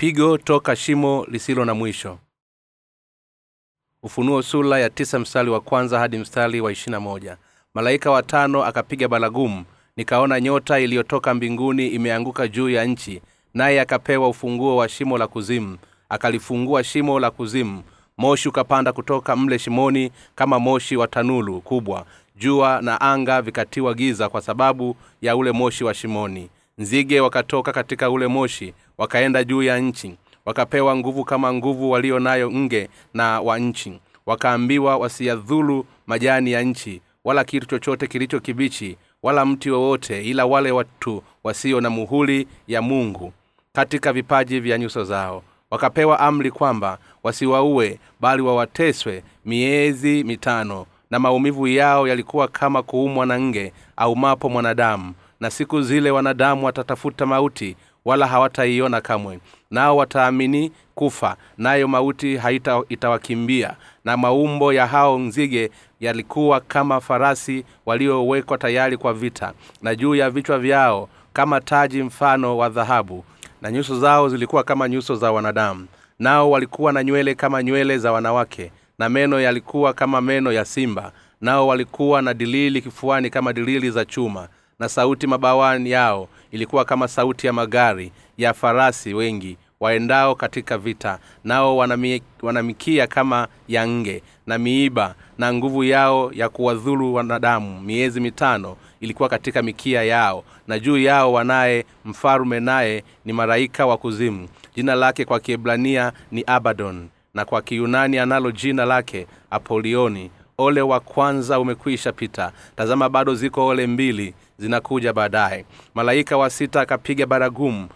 pigo toka shimo lisilo na mwisho. Ufunuo sula ya tisa mstari wa kwanza hadi mstari wa ishirina moja. Malaika watano akapiga baragumu nikaona nyota iliyotoka mbinguni imeanguka juu ya nchi naye akapewa ufunguo wa shimo la kuzimu. Akalifungua shimo la kuzimu. Moshi ukapanda kutoka mle shimoni kama moshi wa tanulu kubwa. Jua na anga vikatiwa giza kwa sababu ya ule moshi wa shimoni nzige wakatoka katika ule moshi wakaenda juu ya nchi. Wakapewa nguvu kama nguvu walio nayo nge na wa nchi. Wakaambiwa wasiyadhulu majani ya nchi wala kitu chochote kilicho kibichi wala mti wowote ila wale watu wasio na muhuli ya mungu katika vipaji vya nyuso zao. Wakapewa amri kwamba wasiwaue bali wawateswe miezi mitano na maumivu yao yalikuwa kama kuumwa na nge au mapo mwanadamu na siku zile wanadamu watatafuta mauti wala hawataiona kamwe. Nao wataamini kufa nayo mauti haita itawakimbia. Na maumbo ya hao nzige yalikuwa kama farasi waliowekwa tayari kwa vita na juu ya vichwa vyao kama taji mfano wa dhahabu na nyuso zao zilikuwa kama nyuso za wanadamu. Nao walikuwa na nywele kama nywele za wanawake na meno yalikuwa kama meno ya simba. Nao walikuwa na dilili kifuani kama dilili za chuma na sauti mabawani yao ilikuwa kama sauti ya magari ya farasi wengi waendao katika vita nao wanami, wanamikia kama ya nge na miiba na nguvu yao ya kuwadhuru wanadamu. Miezi mitano ilikuwa katika mikia yao na juu yao wanaye mfalume naye ni maraika wa kuzimu. Jina lake kwa kiebrania ni abadon na kwa kiyunani analo jina lake apolioni ole wa kwanza umekwisha pita. Tazama bado ziko ole mbili zinakuja baadaye. Malaika wa sita akapiga baragumu.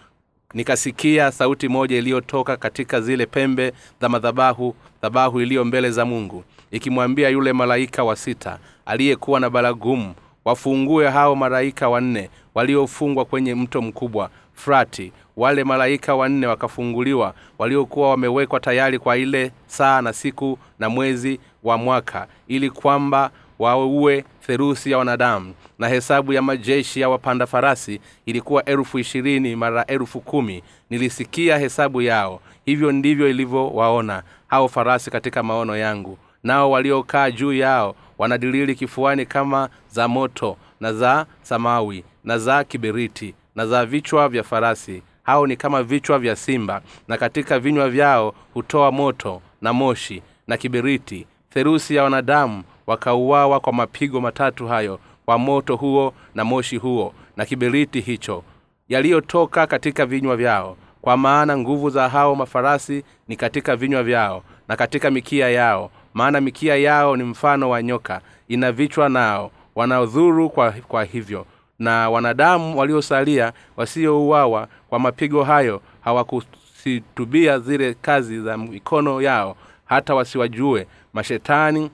Nikasikia sauti moja iliyotoka katika zile pembe za madhabahu dhabahu iliyo mbele za mungu ikimwambia yule malaika wa sita aliyekuwa na baragumu wafungue hao malaika wanne waliofungwa kwenye mto mkubwa frati wale malaika wanne wakafunguliwa waliokuwa wamewekwa tayari kwa ile saa na siku na mwezi wa mwaka ili kwamba waue therusi ya wanadamu. Na hesabu ya majeshi ya wapanda farasi ilikuwa elfu ishirini mara elfu kumi. Nilisikia hesabu yao. Hivyo ndivyo ilivyowaona hao farasi katika maono yangu. Nao waliokaa juu yao wanadilili kifuani kama za moto na za samawi na za kiberiti na za vichwa vya farasi hao ni kama vichwa vya simba na katika vinywa vyao hutoa moto na moshi na kiberiti. Therusi ya wanadamu wakauawa kwa mapigo matatu hayo kwa moto huo na moshi huo na kiberiti hicho yaliyotoka katika vinywa vyao. Kwa maana nguvu za hao mafarasi ni katika vinywa vyao na katika mikia yao maana mikia yao ni mfano wa nyoka ina vichwa nao wanaodhuru kwa, kwa hivyo na wanadamu waliosalia wasiouawa kwa mapigo hayo hawakusitubia zile kazi za mikono yao hata wasiwajue mashetani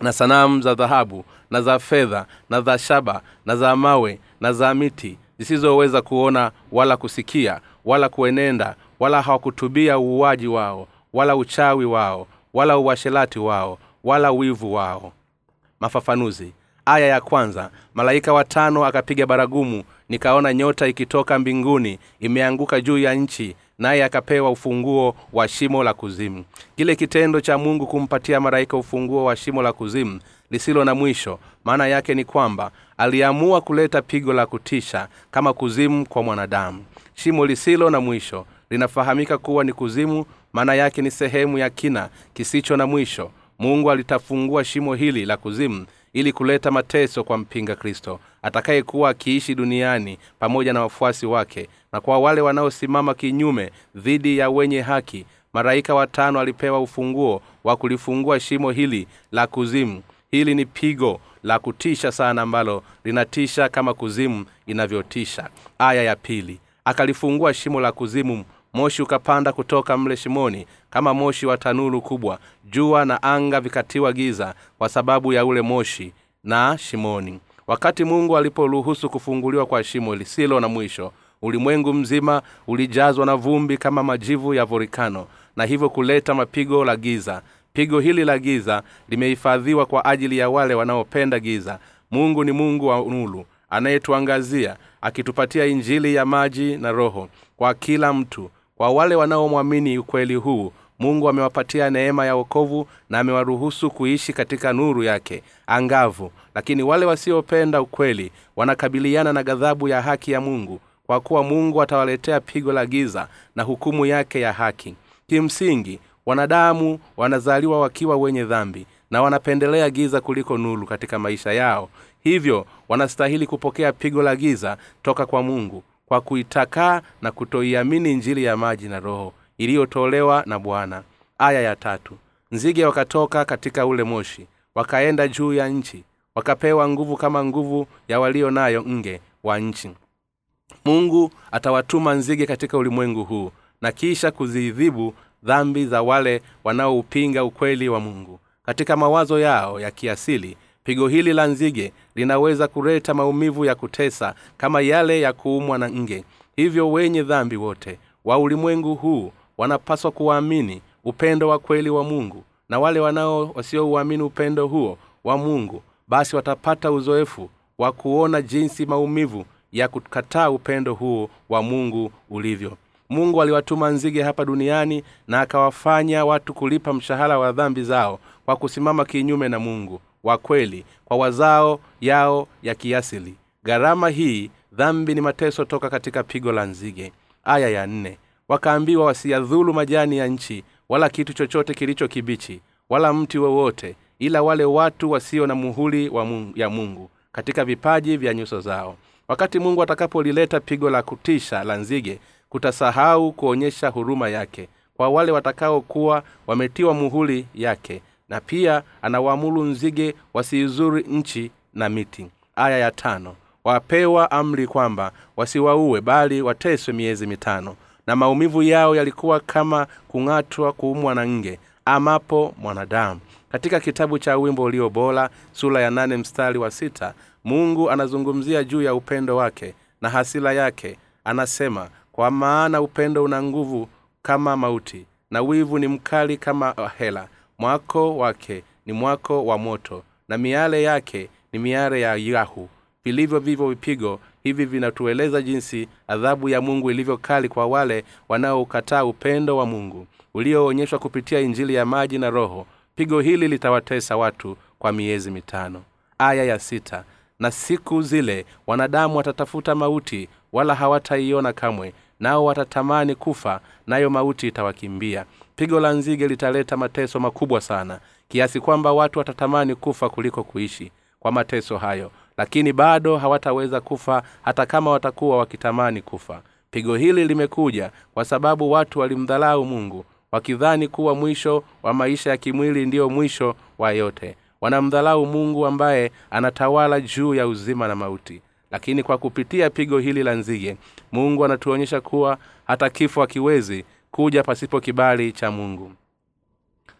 na sanamu za dhahabu na za fedha na za shaba na za mawe na za miti zisizoweza kuona wala kusikia wala kuenenda wala hawakutubia uuaji wao wala uchawi wao wala uashelati wao wala wivu wao. Mafafanuzi aya ya kwanza. Malaika watano akapiga baragumu nikaona nyota ikitoka mbinguni imeanguka juu ya nchi naye akapewa ufunguo wa shimo la kuzimu. Kile kitendo cha mungu kumpatia malaika ufunguo wa shimo la kuzimu lisilo na mwisho maana yake ni kwamba aliamua kuleta pigo la kutisha kama kuzimu kwa mwanadamu. Shimo lisilo na mwisho linafahamika kuwa ni kuzimu maana yake ni sehemu ya kina kisicho na mwisho. Mungu alitafungua shimo hili la kuzimu ili kuleta mateso kwa mpinga kristo atakayekuwa akiishi duniani pamoja na wafuasi wake na kwa wale wanaosimama kinyume dhidi ya wenye haki. Maraika watano alipewa ufunguo wa kulifungua shimo hili la kuzimu. Hili ni pigo la kutisha sana ambalo linatisha kama kuzimu inavyotisha. Aya ya pili akalifungua shimo la kuzimu moshi ukapanda kutoka mle shimoni kama moshi wa tanuru kubwa. Jua na anga vikatiwa giza kwa sababu ya ule moshi na shimoni. Wakati mungu aliporuhusu kufunguliwa kwa shimo lisilo na mwisho ulimwengu mzima ulijazwa na vumbi kama majivu ya vorikano na hivyo kuleta mapigo la giza. Pigo hili la giza limehifadhiwa kwa ajili ya wale wanaopenda giza. Mungu ni mungu wa nulu anayetuangazia akitupatia injili ya maji na roho kwa kila mtu kwa wale wanaomwamini ukweli huu mungu amewapatia neema ya wokovu na amewaruhusu kuishi katika nuru yake angavu. Lakini wale wasiopenda ukweli wanakabiliana na ghadhabu ya haki ya mungu kwa kuwa mungu atawaletea pigo la giza na hukumu yake ya haki. Kimsingi wanadamu wanazaliwa wakiwa wenye dhambi na wanapendelea giza kuliko nuru katika maisha yao. Hivyo wanastahili kupokea pigo la giza toka kwa mungu kwa kuitakaa na kutoiamini njiri ya maji na roho iliyotolewa na bwana. Aya ya tatu. Nzige wakatoka katika ule moshi wakaenda juu ya nchi wakapewa nguvu kama nguvu ya walio nayo nge wa nchi. Mungu atawatuma nzige katika ulimwengu huu na kisha kuziidhibu dhambi za wale wanaoupinga ukweli wa mungu. Katika mawazo yao ya kiasili pigo hili la nzige linaweza kuleta maumivu ya kutesa kama yale ya kuumwa na nge. Hivyo wenye dhambi wote wa ulimwengu huu wanapaswa kuwaamini upendo wa kweli wa mungu. Na wale wanao wasiouamini upendo huo wa mungu basi watapata uzoefu wa kuona jinsi maumivu ya kukataa upendo huo wa mungu ulivyo. Mungu aliwatuma nzige hapa duniani na akawafanya watu kulipa mshahara wa dhambi zao kwa kusimama kinyume na mungu wa kweli kwa wazao yao ya kiasili. Gharama hii dhambi ni mateso toka katika pigo la nzige. Aya ya nne. Wakaambiwa wasiyadhulu majani ya nchi wala kitu chochote kilicho kibichi wala mti wowote ila wale watu wasio na muhuli wa mungu, ya mungu katika vipaji vya nyuso zao. Wakati mungu atakapolileta pigo la kutisha la nzige kutasahau kuonyesha huruma yake. Kwa wale watakaokuwa wametiwa muhuli yake na pia anawaamuru nzige wasiizuri nchi na miti. Aya ya tano wapewa amri kwamba wasiwaue bali wateswe miezi mitano. Na maumivu yao yalikuwa kama kung'atwa kuumwa na nge amapo mwanadamu. Katika kitabu cha wimbo ulio bora sura ya nane mstari wa sita mungu anazungumzia juu ya upendo wake na hasila yake. Anasema kwa maana upendo una nguvu kama mauti na wivu ni mkali kama hela mwako wake ni mwako wa moto na miale yake ni miale ya yahu. Vilivyo vivyo vipigo hivi vinatueleza jinsi adhabu ya mungu ilivyo kali kwa wale wanaoukataa upendo wa mungu ulioonyeshwa kupitia injili ya maji na roho. Pigo hili litawatesa watu kwa miezi mitano. Aya ya sita. Na siku zile wanadamu watatafuta mauti wala hawataiona kamwe nao watatamani kufa nayo mauti itawakimbia pigo la nzige litaleta mateso makubwa sana kiasi kwamba watu watatamani kufa kuliko kuishi kwa mateso hayo lakini bado hawataweza kufa hata kama watakuwa wakitamani kufa. Pigo hili limekuja kwa sababu watu walimdhalau mungu wakidhani kuwa mwisho wa maisha ya kimwili ndiyo mwisho wa yote. Wanamdhalau mungu ambaye anatawala juu ya uzima na mauti. Lakini kwa kupitia pigo hili la nzige mungu anatuonyesha kuwa hata kifo hakiwezi kuja pasipo kibali cha mungu.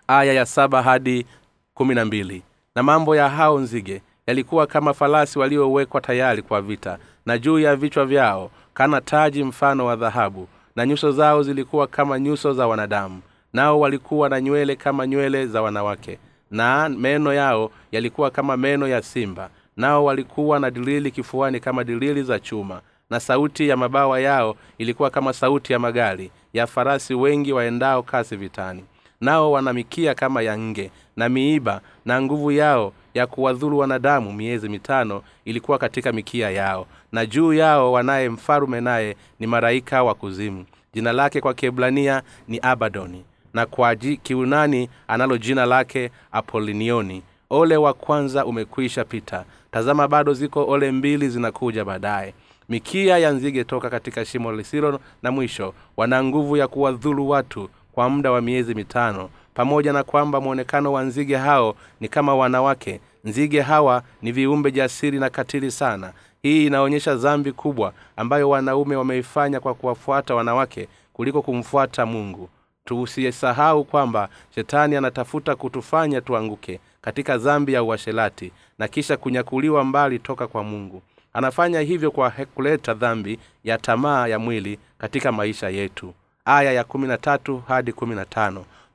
Aya ya saba hadi kumi na mbili. Na mambo ya hao nzige yalikuwa kama farasi waliowekwa tayari kwa vita na juu ya vichwa vyao kana taji mfano wa dhahabu na nyuso zao zilikuwa kama nyuso za wanadamu nao walikuwa na nywele kama nywele za wanawake na meno yao yalikuwa kama meno ya simba nao walikuwa na dilili kifuani kama dilili za chuma na sauti ya mabawa yao ilikuwa kama sauti ya magari ya farasi wengi waendao kasi vitani. Nao wanamikia kama ya nge na miiba na nguvu yao ya kuwadhuru wanadamu miezi mitano ilikuwa katika mikia yao. Na juu yao wanaye mfalume naye ni maraika wa kuzimu. Jina lake kwa kiebrania ni abadoni. Na kwa kiunani analo jina lake apolinioni ole wa kwanza umekwisha pita. Tazama bado ziko ole mbili zinakuja baadaye mikia ya nzige toka katika shimo lisilo na mwisho wana nguvu ya kuwadhulu watu kwa muda wa miezi mitano pamoja na kwamba mwonekano wa nzige hao ni kama wanawake. Nzige hawa ni viumbe jasiri na katili sana. Hii inaonyesha dhambi kubwa ambayo wanaume wameifanya kwa kuwafuata wanawake kuliko kumfuata mungu. Tusisahau kwamba shetani anatafuta kutufanya tuanguke katika dhambi ya uasherati na kisha kunyakuliwa mbali toka kwa mungu anafanya hivyo kwa kuleta dhambi ya tamaa ya mwili katika maisha yetu. Aya ya kumi hadi kumi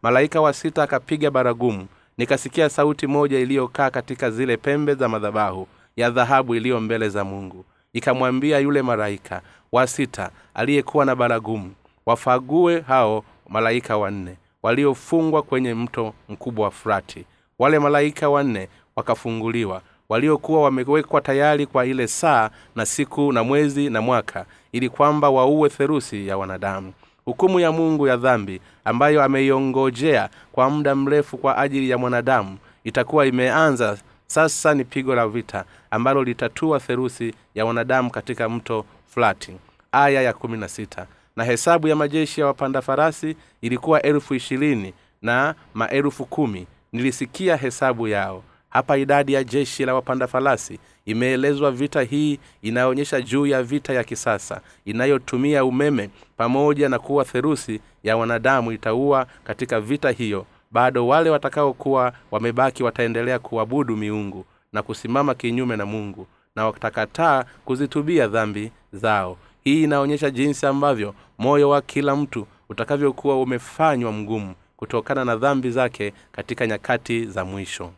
malaika wa sita akapiga baragumu. Nikasikia sauti moja iliyokaa katika zile pembe za madhabahu ya dhahabu iliyo mbele za mungu. Ikamwambia yule malaika wa sita aliyekuwa na baragumu wafague hao malaika wanne waliofungwa kwenye mto mkubwa wa furati wale malaika wanne wakafunguliwa waliokuwa wamewekwa tayari kwa ile saa na siku na mwezi na mwaka ili kwamba waue therusi ya wanadamu. Hukumu ya mungu ya dhambi ambayo ameiongojea kwa muda mrefu kwa ajili ya mwanadamu itakuwa imeanza. Sasa ni pigo la vita ambalo litatua therusi ya wanadamu katika mto flati aya ya kumi na sita. Na hesabu ya majeshi ya wapanda farasi ilikuwa elfu ishirini na maelfu kumi. Nilisikia hesabu yao hapa idadi ya jeshi la wapanda farasi imeelezwa vita hii inaonyesha juu ya vita ya kisasa inayotumia umeme pamoja na kuwa therusi ya wanadamu itaua katika vita hiyo. Bado wale watakaokuwa wamebaki wataendelea kuabudu miungu na kusimama kinyume na mungu na watakataa kuzitubia dhambi zao. Hii inaonyesha jinsi ambavyo moyo wa kila mtu utakavyokuwa umefanywa mgumu kutokana na dhambi zake katika nyakati za mwisho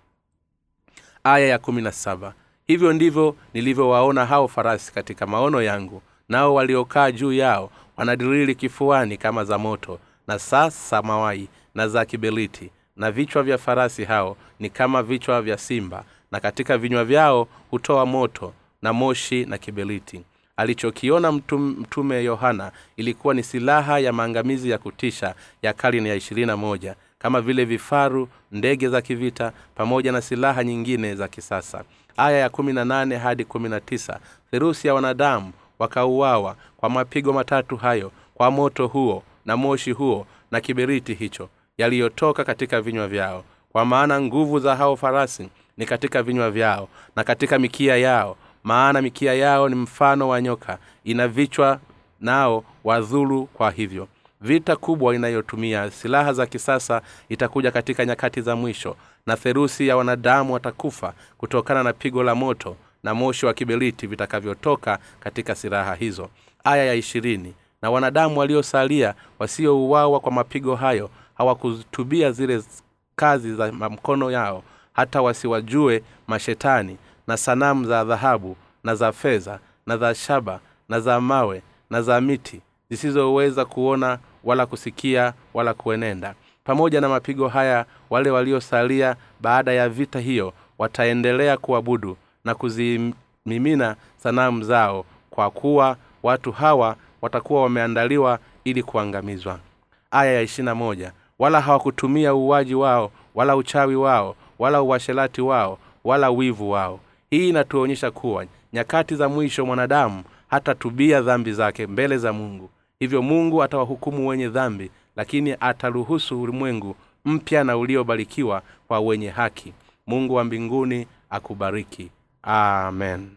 aya ya kumi na saba. Hivyo ndivyo nilivyowaona hao farasi katika maono yangu nao waliokaa juu yao wanadirili kifuani kama za moto na saa samawai na za kibeliti na vichwa vya farasi hao ni kama vichwa vya simba na katika vinywa vyao hutoa moto na moshi na kibeliti alichokiona mtume yohana ilikuwa ni silaha ya maangamizi ya kutisha ya karne ya ishirini na moja kama vile vifaru ndege za kivita pamoja na silaha nyingine za kisasa. Aya ya kumi na nane hadi kumi na therusi ya wanadamu wakauawa kwa mapigo matatu hayo kwa moto huo na moshi huo na kiberiti hicho yaliyotoka katika vinywa vyao. Kwa maana nguvu za hao farasi ni katika vinywa vyao na katika mikia yao maana mikia yao ni mfano wa nyoka ina vichwa nao wadhulu kwa hivyo vita kubwa inayotumia silaha za kisasa itakuja katika nyakati za mwisho na therusi ya wanadamu watakufa kutokana na pigo la moto na moshi wa kiberiti vitakavyotoka katika silaha hizo. Aya ya ishirini na wanadamu waliosalia wasiouawa kwa mapigo hayo hawakutubia zile kazi za mkono yao hata wasiwajue mashetani na sanamu za dhahabu na za fedha na za shaba na za mawe na za miti zisizoweza kuona wala kusikia wala kuenenda. Pamoja na mapigo haya wale waliosalia baada ya vita hiyo wataendelea kuabudu na kuzimimina sanamu zao kwa kuwa watu hawa watakuwa wameandaliwa ili kuangamizwa. Aya ya ishirina moja wala hawakutumia uuaji wao wala uchawi wao wala uwasherati wao wala wivu wao. Hii inatuonyesha kuwa nyakati za mwisho mwanadamu hatatubia dhambi zake mbele za mungu hivyo mungu atawahukumu wenye dhambi lakini ataruhusu ulimwengu mpya na uliobarikiwa kwa wenye haki. Mungu wa mbinguni akubariki. Amen